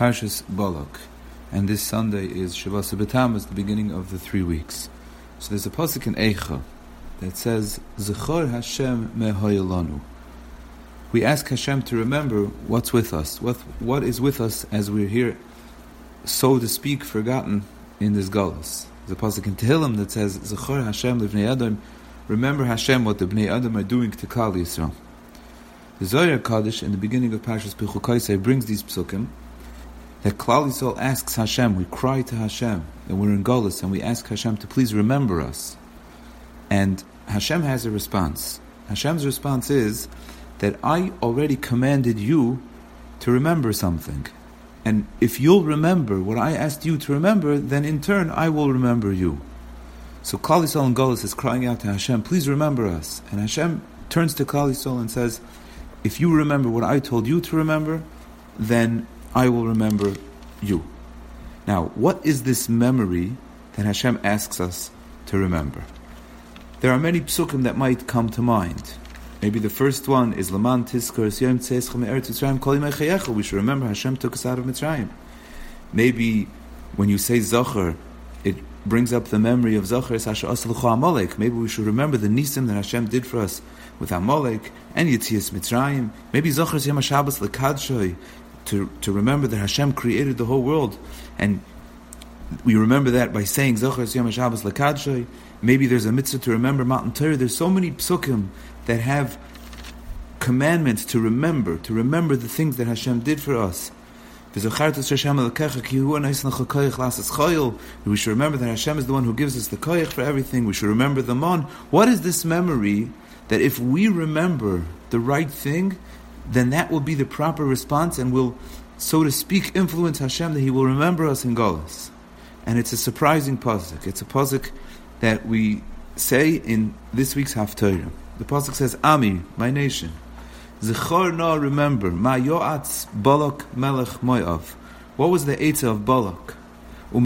Parshas Balak, and this Sunday is Shavas B'Tammuz, the beginning of the three weeks. So there's a pasuk in Eicha that says, "Zechor Hashem mehoyelanu." We ask Hashem to remember what's with us, what what is with us as we're here, so to speak, forgotten in this galus. There's a pasuk in Tehillim that says, "Zechor Hashem livnei Adam." Remember Hashem what the Bnei Adam are doing to Klal Yisrael. The Zohar Hakadosh in the beginning of Parshas Bechukaisei brings these psukim that Klal Yisrael asks Hashem, we cry to Hashem, that we're in Golis, and we ask Hashem to please remember us. And Hashem has a response. Hashem's response is that I already commanded you to remember something. And if you'll remember what I asked you to remember, then in turn I will remember you. So Klal Yisrael in Golis is crying out to Hashem, please remember us. And Hashem turns to Klal Yisrael and says, if you remember what I told you to remember, then I will remember you. Now, what is this memory that Hashem asks us to remember? There are many psukim that might come to mind. Maybe the first one is Laman Tiskar Yom Tzeschem Eretz Mitzrayim Kol Yimei We should remember Hashem took us out of Mitzrayim. Maybe when you say Zachar, it brings up the memory of Zachar Sasha Aslucha Amalek. Maybe we should remember the nisim that Hashem did for us with Amalek and Yitzias Mitzrayim. Maybe Zachar Yom Shabbos Lekadshoy to to remember that Hashem created the whole world, and we remember that by saying Yom. Maybe there's a mitzvah to remember Matan Torah. There's so many psukim that have commandments to remember, to remember the things that Hashem did for us. We should remember that Hashem is the one who gives us the koyach for everything. We should remember the mon. What is this memory that if we remember the right thing, then that will be the proper response and will, so to speak, influence Hashem that He will remember us in Golas. And it's a surprising pasuk. It's a pasuk that we say in this week's Haftarah. The pasuk says, "Ami, my nation." Zechor na remember, ma yoatz Balak melech Moav. What was the Eitzah of Balak? And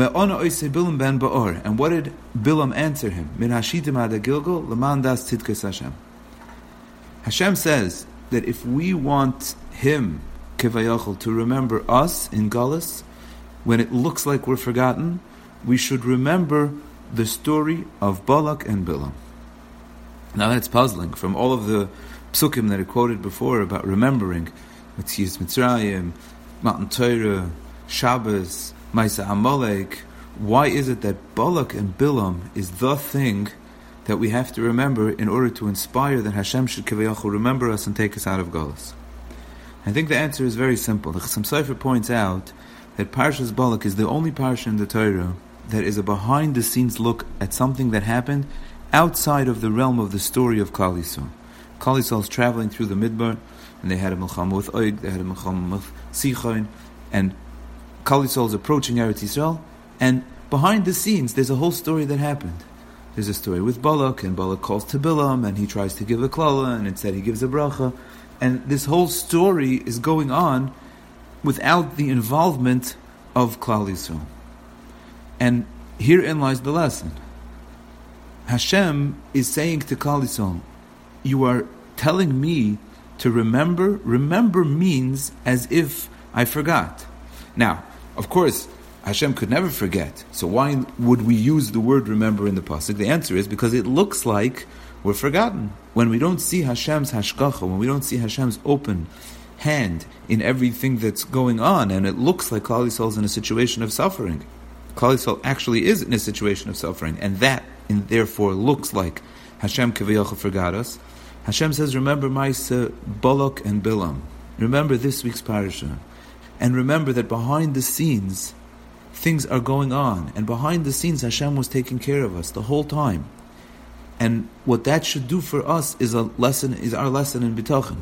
what did Bilam answer him? Min hashitim Gilgal, leman das Hashem. Hashem says that if we want him, Kivayachal, to remember us in Galus, when it looks like we're forgotten, we should remember the story of Balak and Bilam. Now that's puzzling. From all of the psukim that I quoted before about remembering Mitzias Mitzrayim, Matan Torah, Shabbos, Maisa Amalek, why is it that Balak and Bilam is the thing that we have to remember in order to inspire that Hashem should Kavayachal remember us and take us out of Golas? I think the answer is very simple. The Chassam Sofer points out that Parshas Balak is the only parsha in the Torah that is a behind the scenes look at something that happened outside of the realm of the story of. Klal Yisrael is traveling through the Midbar, and they had a Milchama with Oig, they had a Milchama with Sichon, and Klal Yisrael is approaching Eretz Yisrael, and behind the scenes, there's a whole story that happened. There's a story with Balak, and Balak calls to Bilam, and he tries to give a klala, and instead he gives a bracha, and this whole story is going on without the involvement of Klal Yisrael. And herein lies the lesson. Hashem is saying to Klal Yisrael, you are telling me to remember. Remember means as if I forgot. Now, of course, Hashem could never forget. So why would we use the word remember in the pasuk? The answer is because it looks like we're forgotten. When we don't see Hashem's hashgacha, when we don't see Hashem's open hand in everything that's going on, and it looks like Klal is in a situation of suffering. Klal actually is in a situation of suffering, and that and therefore looks like Hashem Kaviyachah forgot us. Hashem says, remember Maisa, Balak and Bilam. Remember this week's parasha. And remember that behind the scenes, things are going on. And behind the scenes, Hashem was taking care of us the whole time. And what that should do for us is a lesson, is our lesson in Bitachon.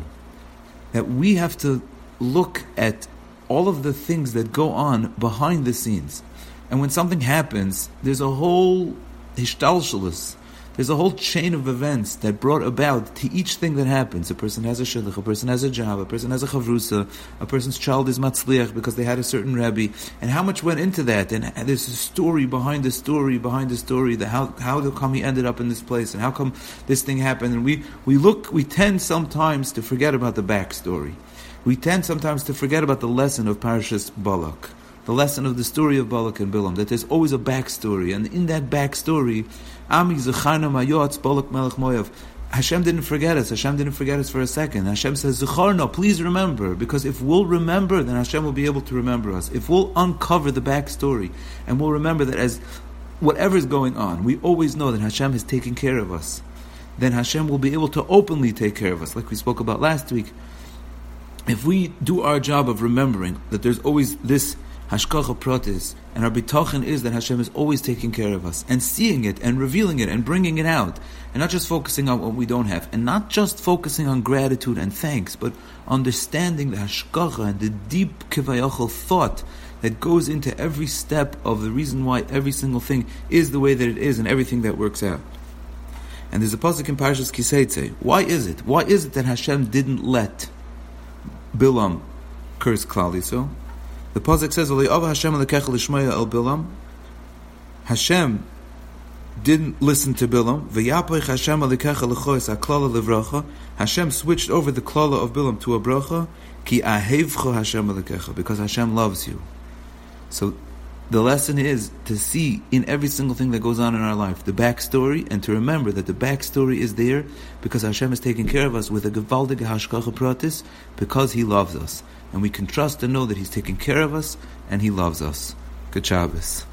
That we have to look at all of the things that go on behind the scenes. And when something happens, there's a whole hishtalshalis. There's a whole chain of events that brought about to each thing that happens. A person has a shidduch, a person has a job, a person has a chavrusa, a person's child is matzliach because they had a certain rabbi, and how much went into that? And there's a story behind the story behind the story. The how how come he ended up in this place, and how come this thing happened? And we we look, we tend sometimes to forget about the backstory. we tend sometimes to forget about the lesson of Parashas Balak, the lesson of the story of Balak and Bilam, that there's always a backstory, and in that backstory, Ami Zecharna Mayotz Balak Melech Moav, Hashem didn't forget us. Hashem didn't forget us for a second. Hashem says, Zecharna, please remember. Because if we'll remember, then Hashem will be able to remember us. If we'll uncover the backstory, and we'll remember that as whatever is going on, we always know that Hashem has taken care of us. Then Hashem will be able to openly take care of us, like we spoke about last week. If we do our job of remembering that there's always this hashgacha pratis, and our bitachon is that Hashem is always taking care of us, and seeing it, and revealing it, and bringing it out, and not just focusing on what we don't have, and not just focusing on gratitude and thanks, but understanding the hashgacha and the deep kivayachal thought that goes into every step of the reason why every single thing is the way that it is, and everything that works out. And there's a pasuk in Parashas Kiseitze. Why is it? Why is it that Hashem didn't let Bilam curse Klal Yisrael? The pasuk says, Hashem el Bilam." Hashem didn't listen to Bilam. Hashem Hashem switched over the klala of Bilam to a bracha. Ki Hashem because Hashem loves you. So the lesson is to see in every single thing that goes on in our life the backstory and to remember that the backstory is there because Hashem is taking care of us with a gewaldige hashgacha pratis because He loves us and we can trust and know that He's taking care of us and He loves us. Good Shabbos.